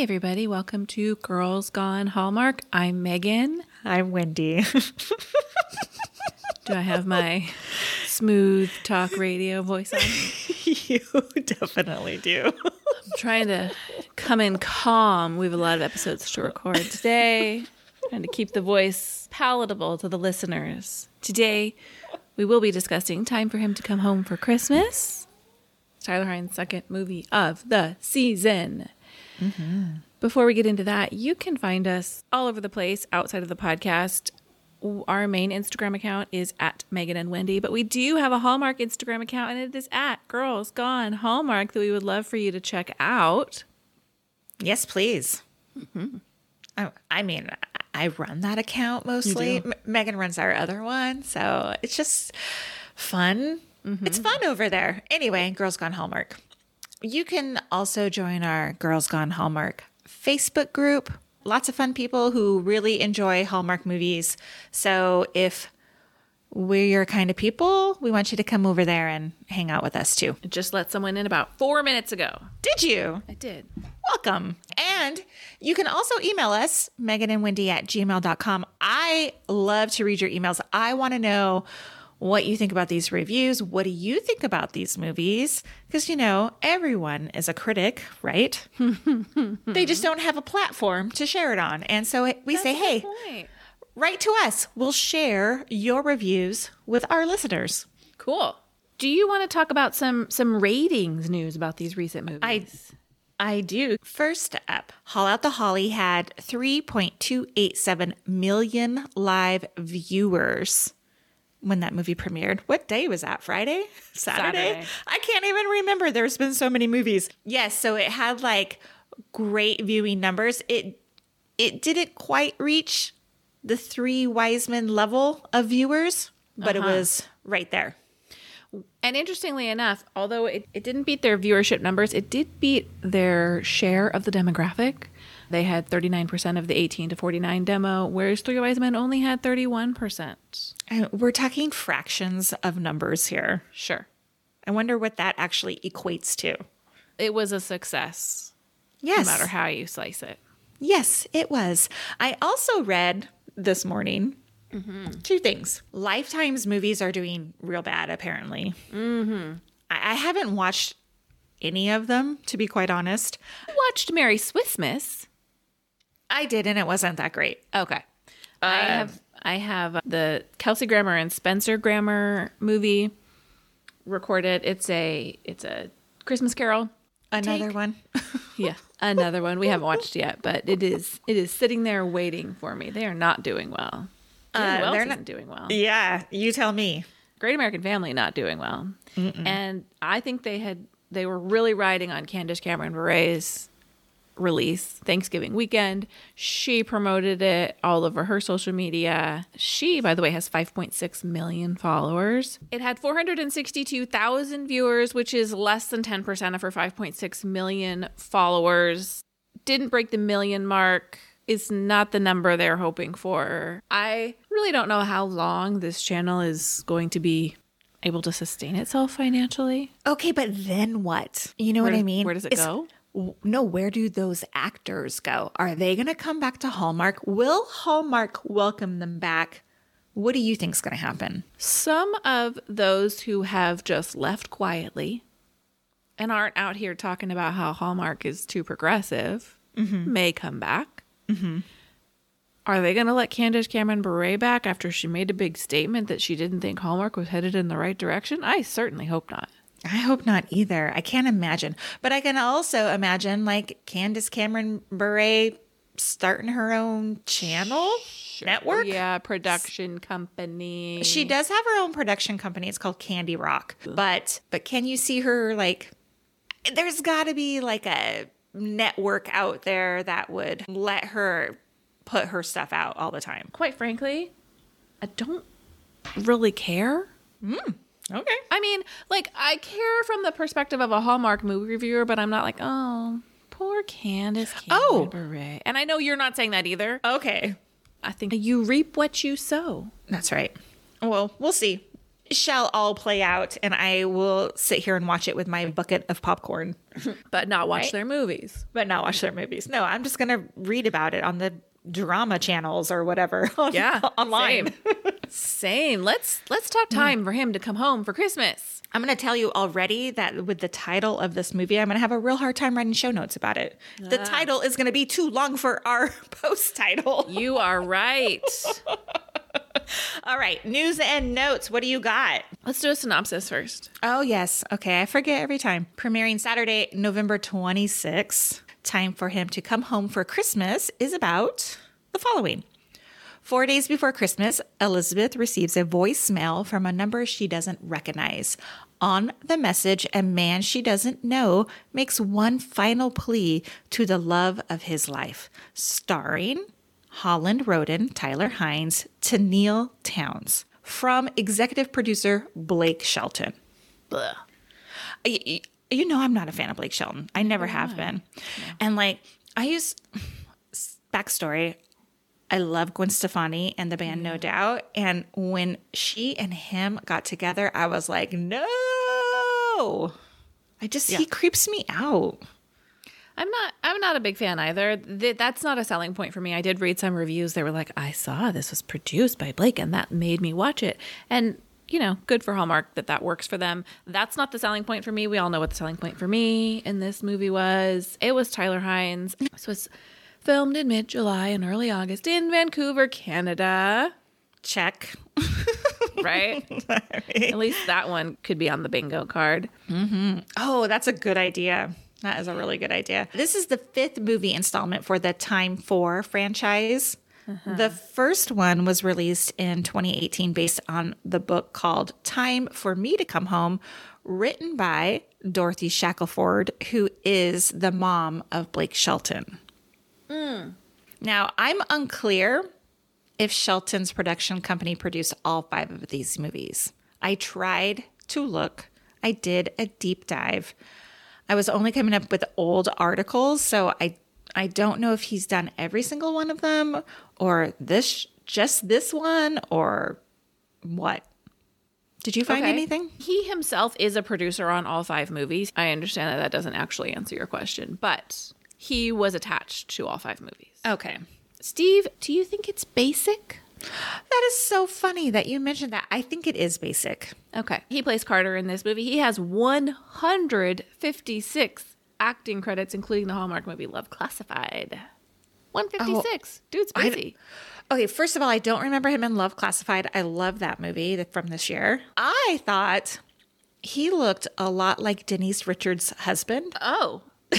Hey, everybody, welcome to Girls Gone Hallmark. I'm Megan. I'm Wendy. Do I have my smooth talk radio voice on? you definitely do. I'm trying to come in calm. We have a lot of episodes to record today, trying to keep the voice palatable to the listeners. Today, we will be discussing Time for Him to Come Home for Christmas, Tyler Hynes' second movie of the season. Mm-hmm. Before we get into that, you can find us all over the place outside of the podcast. Our main Instagram account is at Megan and Wendy, but we do have a Hallmark Instagram account, and it is at Girls Gone Hallmark that we would love for you to check out. Yes, please. Oh, I mean, I run that account mostly. M- Megan runs our other one. So it's just fun. Mm-hmm. It's fun over there. Anyway, Girls Gone Hallmark. You can also join our Girls Gone Hallmark Facebook group. Lots of fun people who really enjoy Hallmark movies. So if we're your kind of people, we want you to come over there and hang out with us too. Just let someone in about four minutes ago. Did you? I did. welcome. And you can also email us, Megan and Wendy at gmail.com. I love to read your emails. I want to know what you think about these reviews. What do you think about these movies? Because, you know, everyone is a critic, right? they just don't have a platform to share it on. And so we say, hey, Point. write to us. We'll share your reviews with our listeners. Cool. Do you want to talk about some some ratings news about these recent movies? I I do. First up, Haul Out the Holly had 3.287 million live viewers when that movie premiered. What day was that? Friday? Saturday? Saturday. I can't even remember. There's been so many movies. Yes, so it had like great viewing numbers. It it didn't quite reach the three Wise Men level of viewers, but it uh-huh. was right there. And interestingly enough, although it, it didn't beat their viewership numbers, it did beat their share of the demographic. They had 39% of the 18 to 49 demo, whereas Three Wise Men only had 31%. And we're talking fractions of numbers here. Sure. I wonder what that actually equates to. It was a success, Yes. no matter how you slice it. Yes, it was. I also read this morning two things. Lifetime's movies are doing real bad, apparently. Mm-hmm. I, I haven't watched any of them, to be quite honest. Watched Merry Swissmas. I did, and it wasn't that great. Okay. I have I have the Kelsey Grammer and Spencer Grammer movie recorded. It's a it's a Christmas Carol. Another Take. one. Yeah, another one we haven't watched yet, but it is it is sitting there waiting for me. They are not doing well. Uh, they're not- doing well? yeah, you tell me. Great American Family not doing well, and I think they had they were really riding on Candace Cameron Bure's release Thanksgiving weekend. She promoted it all over her social media. She, by the way, has 5.6 million followers. It had 462,000 viewers, which is less than 10% of her 5.6 million followers. Didn't break the million mark. Is not the number they're hoping for. I really don't know how long this channel is going to be able to sustain itself financially. Okay, but then what? You know Where what I mean? where does it It's- go? No, where do those actors go? Are they going to come back to Hallmark? Will Hallmark welcome them back? What do you think is going to happen? Some of those who have just left quietly and aren't out here talking about how Hallmark is too progressive mm-hmm. may come back. Mm-hmm. Are they going to let Candace Cameron Bure back after she made a big statement that she didn't think Hallmark was headed in the right direction? I certainly hope not. I hope not either. I can't imagine. But I can also imagine like Candace Cameron Bure starting her own channel network. Yeah, production company. She does have her own production company. It's called Candy Rock. But but can you see her like there's got to be like a network out there that would let her put her stuff out all the time. Quite frankly, I don't really care. Hmm. Okay. I mean, like I care from the perspective of a Hallmark movie reviewer, but I'm not like, oh, poor Candace Oh. And I know you're not saying that either. Okay. I think you reap what you sow. That's right. Well, we'll see. shall all play out, and I will sit here and watch it with my bucket of popcorn, But not watch Right. their movies. but not watch their movies. No, I'm just gonna read about it on the drama channels or whatever. on- Yeah, online. same. Let's let's talk mm. time for him to come home for Christmas. I'm going to tell you already that with the title of this movie, I'm going to have a real hard time writing show notes about it. The ah. title is going to be too long for our post title. You are right. All right, news and notes. What do you got? let's do a synopsis first. Oh, yes. Okay, I forget every time. Premiering Saturday, November 26th. Time for him to come home for Christmas is about the following. Four days before Christmas, Elizabeth receives a voicemail from a number she doesn't recognize. On the message, a man she doesn't know makes one final plea to the love of his life, starring Holland Roden, Tyler Hynes, Tenille Townes, from executive producer Blake Shelton. Blah. You know, I'm not a fan of Blake Shelton. I never have been. And like, I use backstory. I love Gwen Stefani and the band No mm. Doubt. And when she and him got together, I was like, no. I just, he creeps me out. I'm not I'm not a big fan either. Th- that's not a selling point for me. I did read some reviews. They were like, "I saw this was produced by Blake and that made me watch it." And you know, good for Hallmark that that works for them. That's not the selling point for me. We all know what the selling point for me in this movie was. It was Tyler Hynes. This was filmed in mid-July and early August in Vancouver, Canada, Check. right? At least that one could be on the bingo card. Mm-hmm. Oh, that's a good idea. That is a really good idea. This is the fifth movie installment for the Time 4 franchise. Uh-huh. The first one was released in 2018 based on the book called Time for Me to Come Home, written by Dorothy Shackleford, who is the mom of Blake Shelton. Mm. Now, I'm unclear if Shelton's production company produced all five of these movies. I tried to look, I did a deep dive. I was only coming up with old articles, so I I don't know if he's done every single one of them or this just this one or what. Did you find Okay. anything? He himself is a producer on all five movies. I understand that that doesn't actually answer your question, but he was attached to all five movies. Okay. Steve, do you think it's basic? That is so funny that you mentioned that. I think it is basic. Okay. He plays Carter in this movie. He has 156 acting credits, including the Hallmark movie Love Classified. 156. Dude's I- busy. Okay, first of all, I don't remember him in Love Classified. I love that movie from this year. I thought he looked a lot like Denise Richards' husband. oh.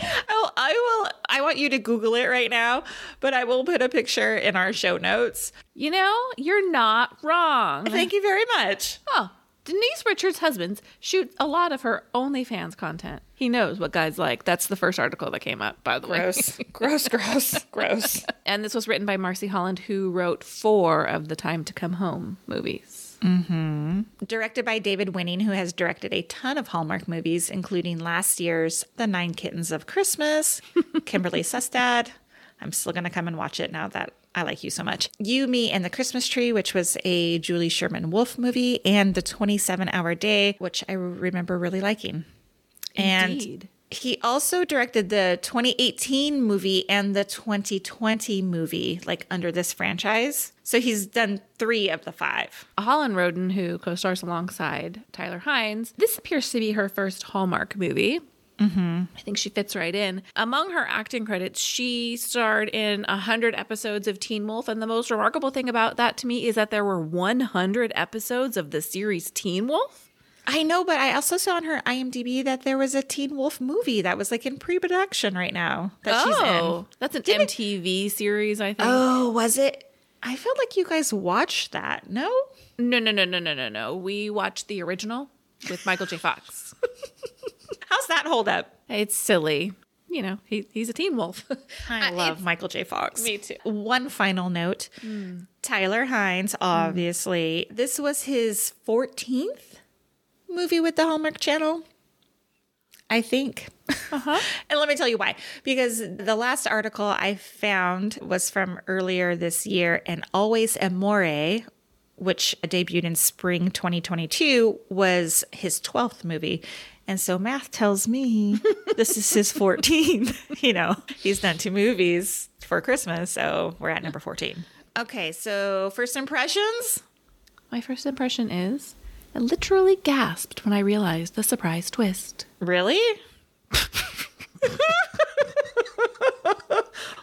Oh, I will. I want you to Google it right now, but I will put a picture in our show notes. You know, you're not wrong. Thank you very much. Oh, Denise Richards' husband shoots a lot of her OnlyFans content. He knows what guys like. That's the first article that came up, by the way. Gross, gross, gross, gross. And this was written by Marcy Holland, who wrote four of the Time to Come Home movies. Mm-hmm. Directed by David Winning, who has directed a ton of Hallmark movies, including last year's The Nine Kittens of Christmas, Kimberly Sustad. I'm still going to come and watch it now that I like you so much. You, Me, and the Christmas Tree, which was a Julie Sherman Wolfe movie, and The 27 Hour Day, which I remember really liking. Indeed. And he also directed the 2018 movie and the 2020 movie, like under this franchise. So he's done three of the five. Holland Roden, who co stars alongside Tyler Hynes. This appears to be her first Hallmark movie. Mm-hmm. I think she fits right in. Among her acting credits, she starred in 100 episodes of Teen Wolf. And the most remarkable thing about that to me is that there were 100 episodes of the series Teen Wolf. I know, but I also saw on her IMDb that there was a Teen Wolf movie that was like in pre-production right now that she's in. Oh, that's an MTV series, I think. Oh, was it? I felt like you guys watched that. No? No, no, no, no, no, no, no. We watched the original with Michael J. Fox. How's that hold up? it's silly. You know, he, he's a teen wolf. I love Michael J. Fox. Me too. One final note hmm. Tyler Hynes, hmm. obviously, this was his 14th movie with the Hallmark Channel. I think. Uh-huh. and let me tell you why. Because the last article I found was from earlier this year, and Always Amore which debuted in spring 2022, was his 12th movie. And so math tells me this is his 14th. you know, he's done two movies for Christmas. So we're at number 14. Okay, so first impressions? My first impression is I literally gasped when I realized the surprise twist. Really?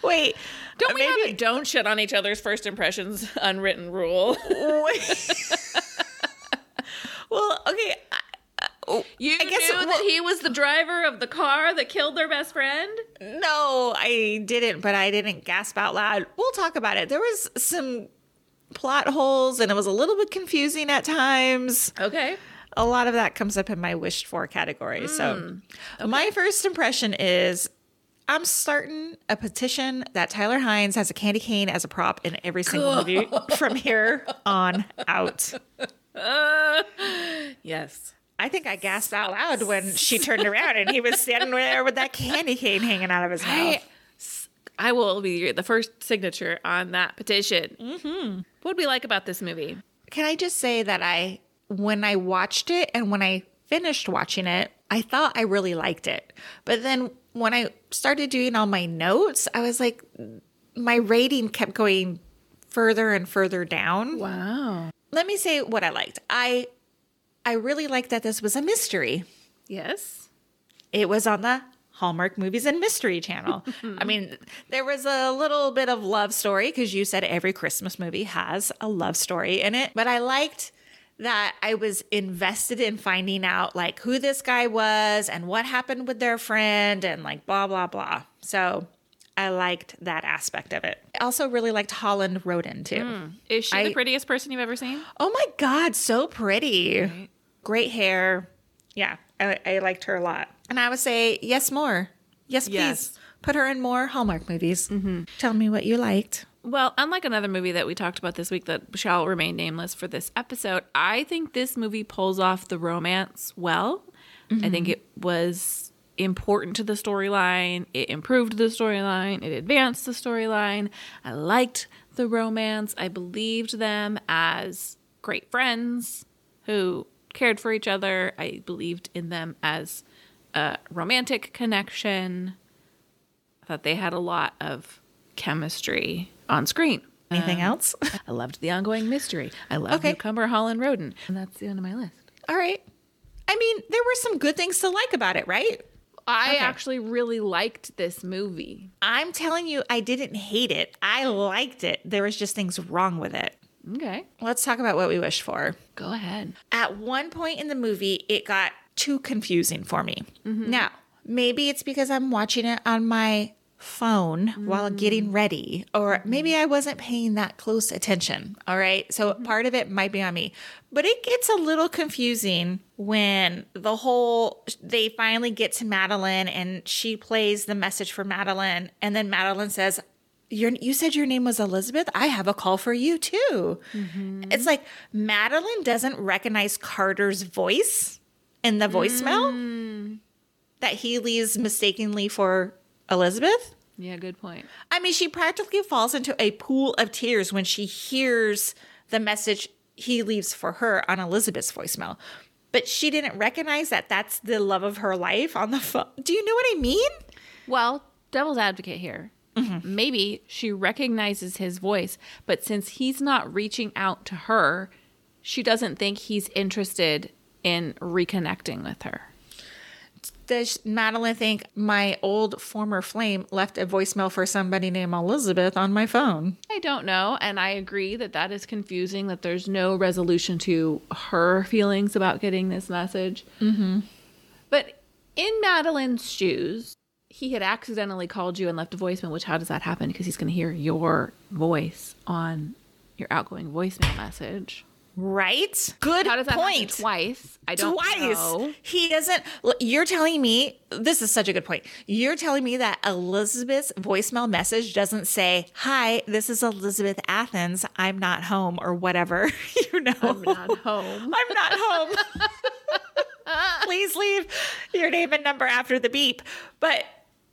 Wait, Don't we maybe- have a don't shit on each other's first impressions unwritten rule? well, okay. I- I- You I guess knew it- that he was the driver of the car that killed their best friend? No, I didn't, but I didn't gasp out loud. We'll talk about it. There was some plot holes and it was a little bit confusing at times. Okay. A lot of that comes up in my wished for category. So, hmm. my first impression is I'm starting a petition that Tyler Hynes has a candy cane as a prop in every single movie from here on out. Yes. I think I gasped out loud when she turned around and he was standing there with that candy cane hanging out of his mouth. I, I will be the first signature on that petition. Mm-hmm. What would we like about this movie? Can I just say that I, when I watched it and when I finished watching it, I thought I really liked it. But then when I started doing all my notes, I was like, my rating kept going further and further down. Wow. Let me say what I liked. I, I really liked that this was a mystery. Yes. It was on the Hallmark Movies and Mystery Channel. I mean, there was a little bit of love story because you said every Christmas movie has a love story in it. But I liked that I was invested in finding out like who this guy was and what happened with their friend and like blah, blah, blah. So I liked that aspect of it. I also really liked Holland Roden too. Hmm. Is she I- the prettiest person you've ever seen? Oh my God, so pretty. Great hair. Yeah, I, I liked her a lot. And I would say, yes, more. Yes, please. Put her in more Hallmark movies. Mm-hmm. Tell me what you liked. Well, unlike another movie that we talked about this week that shall remain nameless for this episode, I think this movie pulls off the romance well. I think mm-hmm. it was important to the storyline. It improved the storyline. It advanced the storyline. I liked the romance. I believed them as great friends who cared for each other. I believed in them as a romantic connection. I thought they had a lot of chemistry on screen. Anything else? I loved the ongoing mystery. I loved Okay. Newcomer Holland Roden. And that's the end of my list. All right. I mean, there were some good things to like about it, right? I Okay. actually really liked this movie. I'm telling you, I didn't hate it. I liked it. There was just things wrong with it. Okay. Let's talk about what we wish for. Go ahead. At one point in the movie, it got too confusing for me. Mm-hmm. Now, maybe it's because I'm watching it on my phone while mm. getting ready, or mm-hmm. maybe I wasn't paying that close attention. All right. So mm-hmm. part of it might be on me, but it gets a little confusing when the whole they finally get to Madeline and she plays the message for Madeline, and then Madeline says, your, you said your name was Elizabeth. I have a call for you too. It's like Madeline doesn't recognize Carter's voice in the voicemail mm. that he leaves mistakenly for Elizabeth. Yeah, good point. I mean, she practically falls into a pool of tears when she hears the message he leaves for her on Elizabeth's voicemail. But she didn't recognize that that's the love of her life on the phone. Do you know what I mean? Well, devil's advocate here. Mm-hmm. Maybe she recognizes his voice, but since he's not reaching out to her, she doesn't think he's interested in reconnecting with her. Does Madeline think my old former flame left a voicemail for somebody named Elizabeth on my phone? I don't know. And I agree that that is confusing, that there's no resolution to her feelings about getting this message. Mm-hmm. But in Madeline's shoes, he had accidentally called you and left a voicemail, which how does that happen? Because he's going to hear your voice on your outgoing voicemail message. Right? Good How does that point. twice? I don't Twice. know. He doesn't. You're telling me this is such a good point. You're telling me that Elizabeth's voicemail message doesn't say, "Hi, this is Elizabeth Athens. I'm not home," or whatever. you know, I'm not home. I'm not home. Please leave your name and number after the beep. But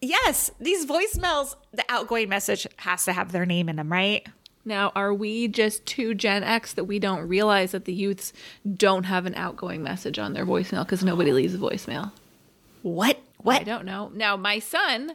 yes, these voicemails, the outgoing message has to have their name in them, right? Now, are we just too Gen X that we don't realize that the youths don't have an outgoing message on their voicemail because nobody leaves a voicemail? What? What? I don't know. Now, my son,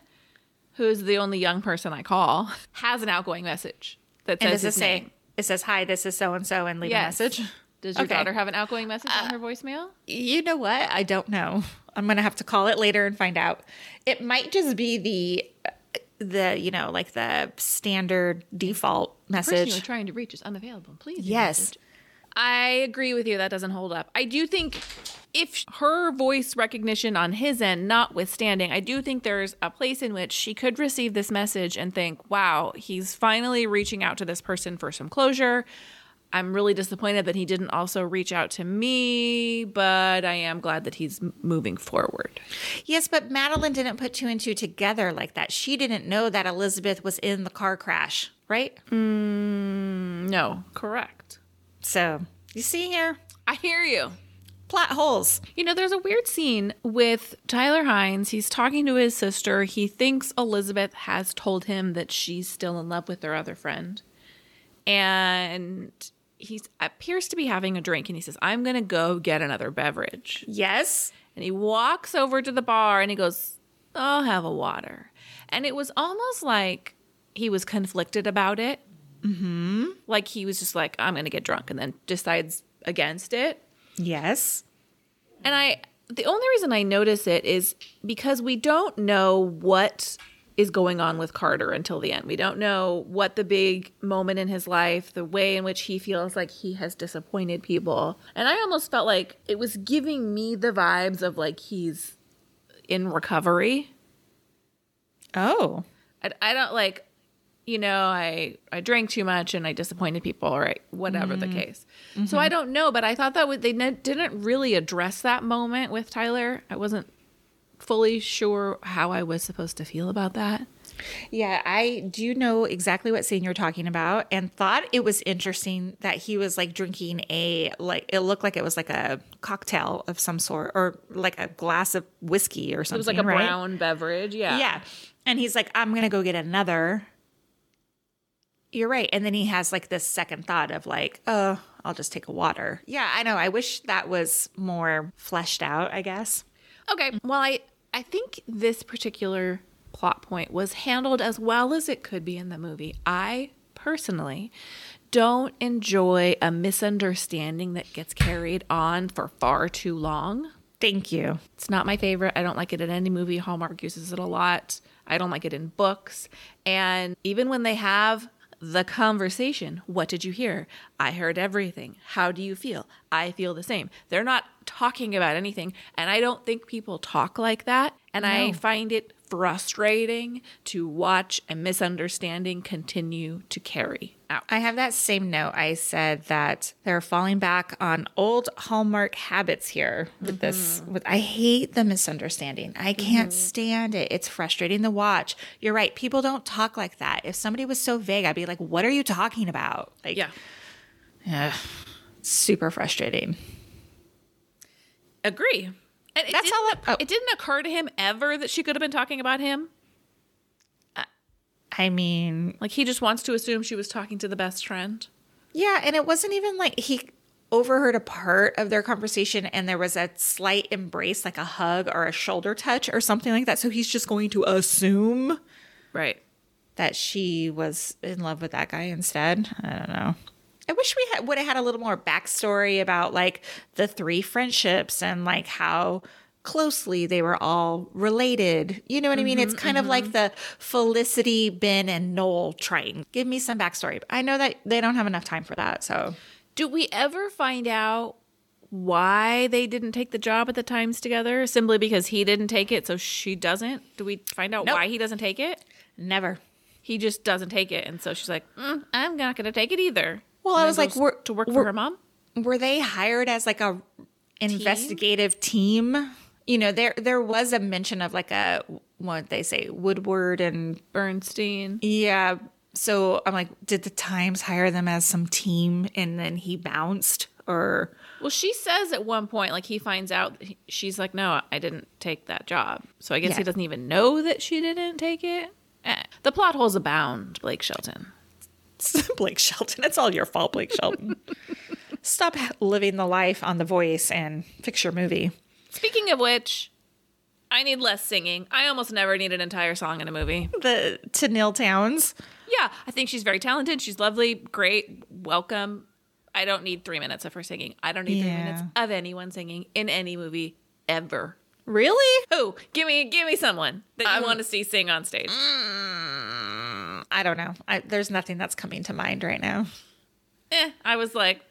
who's the only young person I call, has an outgoing message that And says does it his say, name. it says, hi, this is so and so, and leave Yes. a message? Does your Okay. Uh, daughter have an outgoing message on her voicemail? You know what? I don't know. I'm going to have to call it later and find out. It might just be the, the, you know, like the standard default The message. you are trying to reach is unavailable. Please. Yes. message. I agree with you. That doesn't hold up. I do think if her voice recognition on his end notwithstanding, I do think there's a place in which she could receive this message and think, wow, he's finally reaching out to this person for some closure. I'm really disappointed that he didn't also reach out to me, but I am glad that he's moving forward. Yes, but Madeline didn't put two and two together like that. She didn't know that Elizabeth was in the car crash, right? Mm, no, correct. So, you see here, I hear you. plot holes. You know, there's a weird scene with Tyler Hynes. He's talking to his sister. He thinks Elizabeth has told him that she's still in love with their other friend. And he appears to be having a drink and he says, I'm going to go get another beverage. Yes. And he walks over to the bar and he goes, I'll have a water. And it was almost like he was conflicted about it. Mm-hmm. Like he was just like, I'm going to get drunk and then decides against it. Yes. And I, the only reason I notice it is because we don't know what is going on with Carter until the end. We don't know what the big moment in his life, the way in which he feels like he has disappointed people. And I almost felt like it was giving me the vibes of like he's in recovery. Oh. I, I don't like, you know, I I drank too much and I disappointed people, or I, whatever the mm-hmm. case. So mm-hmm. I don't know, but I thought that would, they ne- didn't really address that moment with Tyler. I wasn't fully sure how I was supposed to feel about that. Yeah, I do know exactly what scene you're talking about and thought it was interesting that he was like drinking a like it looked like it was like a cocktail of some sort or like a glass of whiskey or something. It was like a right? brown beverage, yeah. Yeah. And he's like, I'm going to go get another. You're right. And then he has like this second thought of like, oh, I'll just take a water. Yeah, I know. I wish that was more fleshed out, I guess. Okay. Well, I I think this particular plot point was handled as well as it could be in the movie. I personally don't enjoy a misunderstanding that gets carried on for far too long. Thank you. It's not my favorite. I don't like it in any movie. Hallmark uses it a lot. I don't like it in books. And even when they have the conversation, what did you hear? I heard everything. How do you feel? I feel the same. They're not talking about anything. And I don't think people talk like that. And I find it frustrating to watch a misunderstanding continue to carry out. I have that same note. I said that they're falling back on old Hallmark habits here with this. Mm-hmm. With I hate the misunderstanding. I can't mm-hmm. stand it. It's frustrating to watch. You're right. People don't talk like that. If somebody was so vague, I'd be like, "What are you talking about?" Like, Yeah. yeah, super frustrating. Agree. And it That's all oh. it didn't occur to him ever that she could have been talking about him. I mean, Like he just wants to assume she was talking to the best friend. yeah, and it wasn't even like he overheard a part of their conversation and there was a slight embrace, like a hug or a shoulder touch or something like that. So he's just going to assume Right. that she was in love with that guy instead. I don't know. I wish we had, would have had a little more backstory about like the three friendships and like how closely they were all related. You know what I mean? It's kind of like the Felicity, Ben, and Noel train. Give me some backstory. I know that they don't have enough time for that. So Do we ever find out why they didn't take the job at the Times together? Simply because he didn't take it, so she doesn't? Do we find out Nope. why he doesn't take it? never. He just doesn't take it, and so she's like, mm, "I'm not going to take it either." Well, I was like, we're- to work for we're- her mom. were they hired as like a investigative team? You know, there there was a mention of like a what they say Woodward and Bernstein. yeah. So I'm like, did the Times hire them as some team and then he bounced or Well, she says at one point, like he finds out, she's like, "No, I didn't take that job." So I guess he doesn't even know that she didn't take it. Eh. The plot holes abound, Blake Shelton. Blake Shelton. It's all your fault, Blake Shelton. Stop living the life on The Voice and fix your movie. Speaking of which, I need less singing. I almost never need an entire song in a movie. The Tenille Townes. Yeah, I think she's very talented. She's lovely, great, welcome. I don't need three minutes of her singing. I don't need three minutes of anyone singing in any movie ever. Really? Who? Give me, give me someone that you Um, want to see sing on stage. I don't know. I, there's nothing that's coming to mind right now. Eh, I was like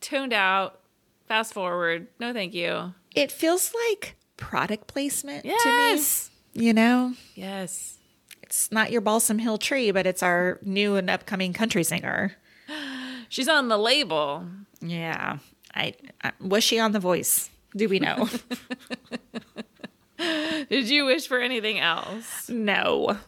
tuned out. Fast forward. No, thank you. It feels like product placement Yes. to me. You know, Yes. it's not your Balsam Hill tree, but it's our new and upcoming country singer. She's on the label. Yeah. I, I was she on The Voice? Do we know? Did you wish for anything else? no.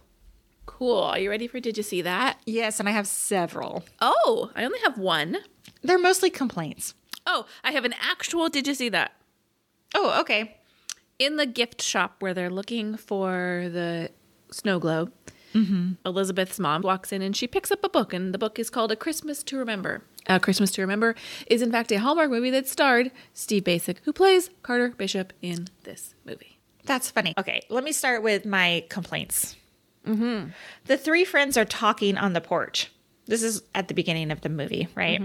Cool. Are you ready for Did You See That? Yes, and I have several. Oh, I only have one. They're mostly complaints. Oh, I have an actual Did You See That? Oh, okay. In the gift shop where they're looking for the snow globe, mm-hmm. Elizabeth's mom walks in and she picks up a book, and the book is called A Christmas to Remember. A Christmas to Remember is, in fact, a Hallmark movie that starred Steve Bacic, who plays Carter Bishop in this movie. That's funny. Okay, let me start with my complaints. Mm-hmm. The three friends are talking on the porch. This is at the beginning of the movie, right?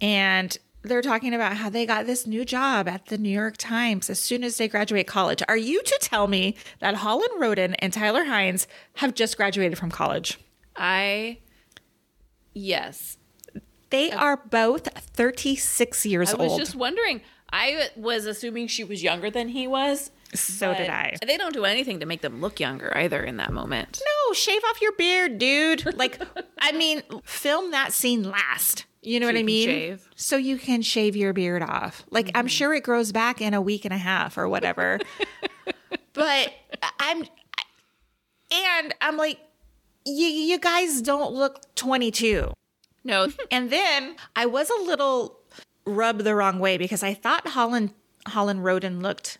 And they're talking about how they got this new job at the New York Times as soon as they graduate college. Are you to tell me that Holland Roden and Tyler Hynes have just graduated from college? I, yes. They are both 36 years old. I was old. just wondering. I was assuming she was younger than he was. So did I. They don't do anything to make them look younger either in that moment. No, shave off your beard, dude. Like, I mean, film that scene last. You know So what you I mean? shave. Mm-hmm. So you can shave your beard off. Like, I'm sure it grows back in a week and a half or whatever. but I'm, and I'm like, you, you guys don't look 22. No, And then I was a little rubbed the wrong way because I thought Holland Holland Roden looked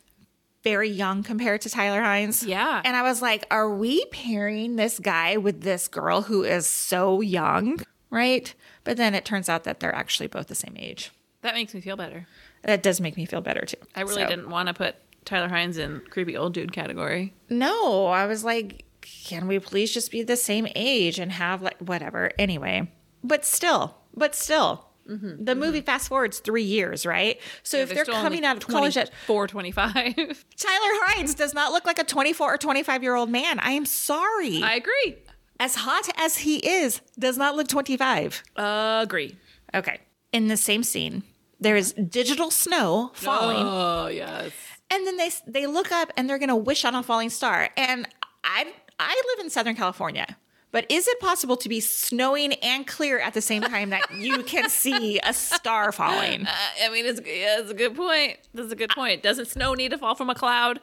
very young compared to Tyler Hynes. Yeah. And I was like, are we pairing this guy with this girl who is so young? Right? But then it turns out that they're actually both the same age. that makes me feel better. That does make me feel better too. I really So- didn't want to put Tyler Hynes in creepy old dude category. No, I was like, can we please just be the same age and have like whatever? Anyway, but still, but still, mm-hmm. the mm-hmm. movie fast forwards three years, right? So if they're coming out of college at 4 25. Tyler Hynes does not look like a 24 or 25 year old man. I am sorry. I agree. as hot as he is, does not look 25. Agree. Okay. In the same scene, there is digital snow falling. Oh, yes. And then they they look up and they're going to wish on a falling star. And I I live in Southern California. But is it possible to be snowing and clear at the same time that you can see a star falling? Uh, I mean, it's, yeah, it's a good point. That's a good point. Doesn't snow need to fall from a cloud?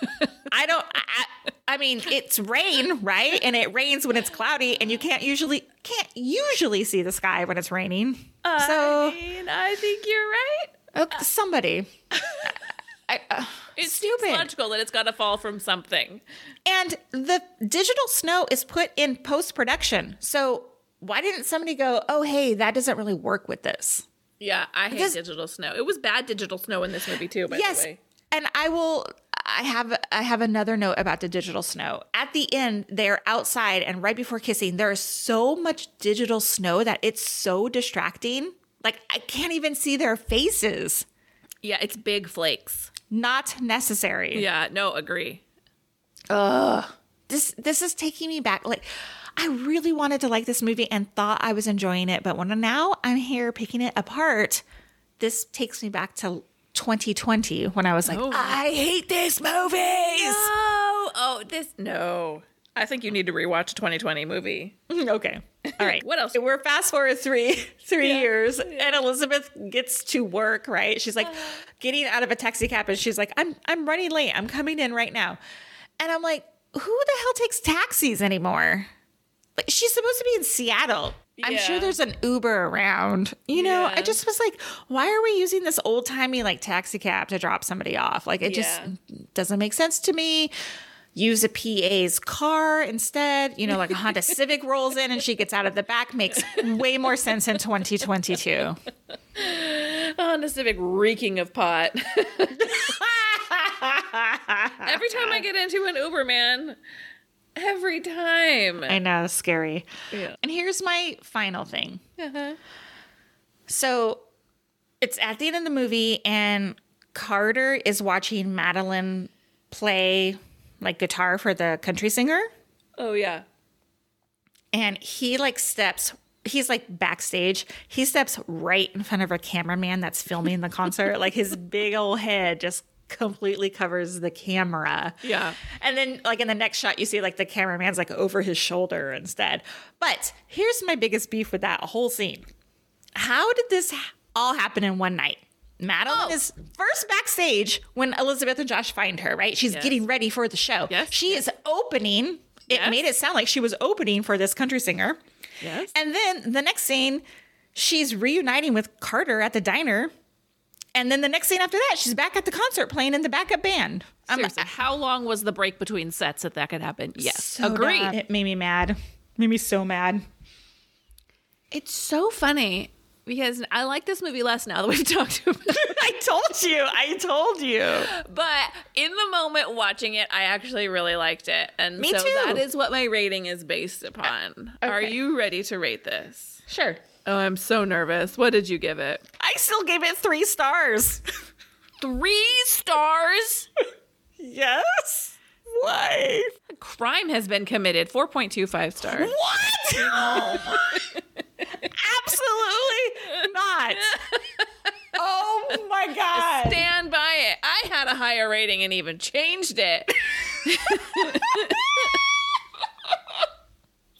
I don't I, I mean, it's rain, right? And it rains when it's cloudy and you can't usually can't usually see the sky when it's raining. So, I mean, I think you're right. okay, somebody I, uh, It's Stupid. logical that it's got to fall from something. And the digital snow is put in post production. So why didn't somebody go, oh, hey, that doesn't really work with this? Yeah, I hate digital snow. It was bad digital snow in this movie too. By yes. the way, And I will I have I have another note about the digital snow. At the end, they're outside and right before kissing, there is so much digital snow that it's so distracting. Like I can't even see their faces. yeah, it's big flakes. Not necessary. Yeah, no, agree. Ugh. this this is taking me back like i really wanted to like this movie and thought i was enjoying it but when now i'm here picking it apart this takes me back to 2020 when i was like Oh. i hate this movies Oh, oh, this no. I think you need to rewatch a 2020 movie. okay. All right. What else? we're fast forward three three Yeah. years and elizabeth gets to work right? She's like uh. getting out of a taxi cab and she's like i'm i'm running late. I'm coming in right now. And i'm like who the hell takes taxis anymore? Like she's supposed to be in seattle. I'm sure there's an uber around. You know i just was like why are we using this old-timey like taxi cab to drop somebody off? Like it just doesn't make sense to me use a PA's car instead. You know, like a Honda Civic rolls in and she gets out of the back makes way more sense in 2022. Honda Civic reeking of pot. Every time I get into an Uber, man. Every time. I know, scary. Yeah. And here's my final thing. Uh-huh. So it's at the end of the movie, and Carter is watching Madeline play like guitar for the country singer. Oh yeah. And he like steps, he's like backstage. He steps right in front of a cameraman that's filming the concert. like his big old head just completely covers the camera. Yeah. And then like in the next shot you see like the cameraman's like over his shoulder instead. But here's my biggest beef with that whole scene. How did this all happen in one night? Madeline Oh. is first backstage when Elizabeth and Josh find her, right? She's Yes. getting ready for the show. Yes, She is opening. It Yes. made it sound like she was opening for this country singer. Yes. And then the next scene, she's reuniting with Carter at the diner. And then the next scene after that, she's back at the concert playing in the backup band. I'm Seriously, how long was the break between sets that that could happen? Yes. so Agreed. mad. It made me mad. Made me so mad. It's so funny because I like this movie less now that we've talked about it. I told you. I told you. But in the moment watching it, I actually really liked it. And Me so too. that is what my rating is based upon. Uh, Are okay. you ready to rate this? Sure. Oh, I'm so nervous. What did you give it? I still gave it three stars. Three stars? yes. Why? A Crime has been committed. 4.25 stars. What? Oh Absolutely not. Oh my god. Stand by it. I had a higher rating and even changed it.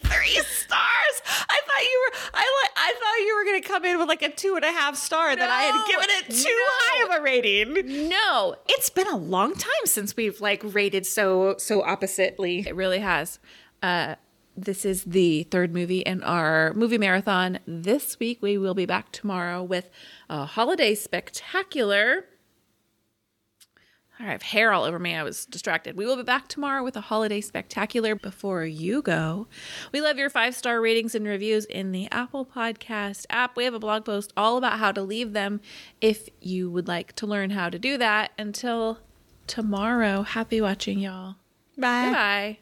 Three stars. I thought you were. I like. I thought you were going to come in with like a two and a half star. that I had given it too no. high of a rating. No, It's been a long time since we've like rated so so oppositely. It really has. Uh, this is the third movie in our movie marathon. This week, we will be back tomorrow with a holiday spectacular. I have hair all over me. I was distracted. We will be back tomorrow with a holiday spectacular. Before you go, we love your five star ratings and reviews in the Apple Podcast app. We have a blog post all about how to leave them if you would like to learn how to do that. Until tomorrow, happy watching, y'all. Bye. Goodbye.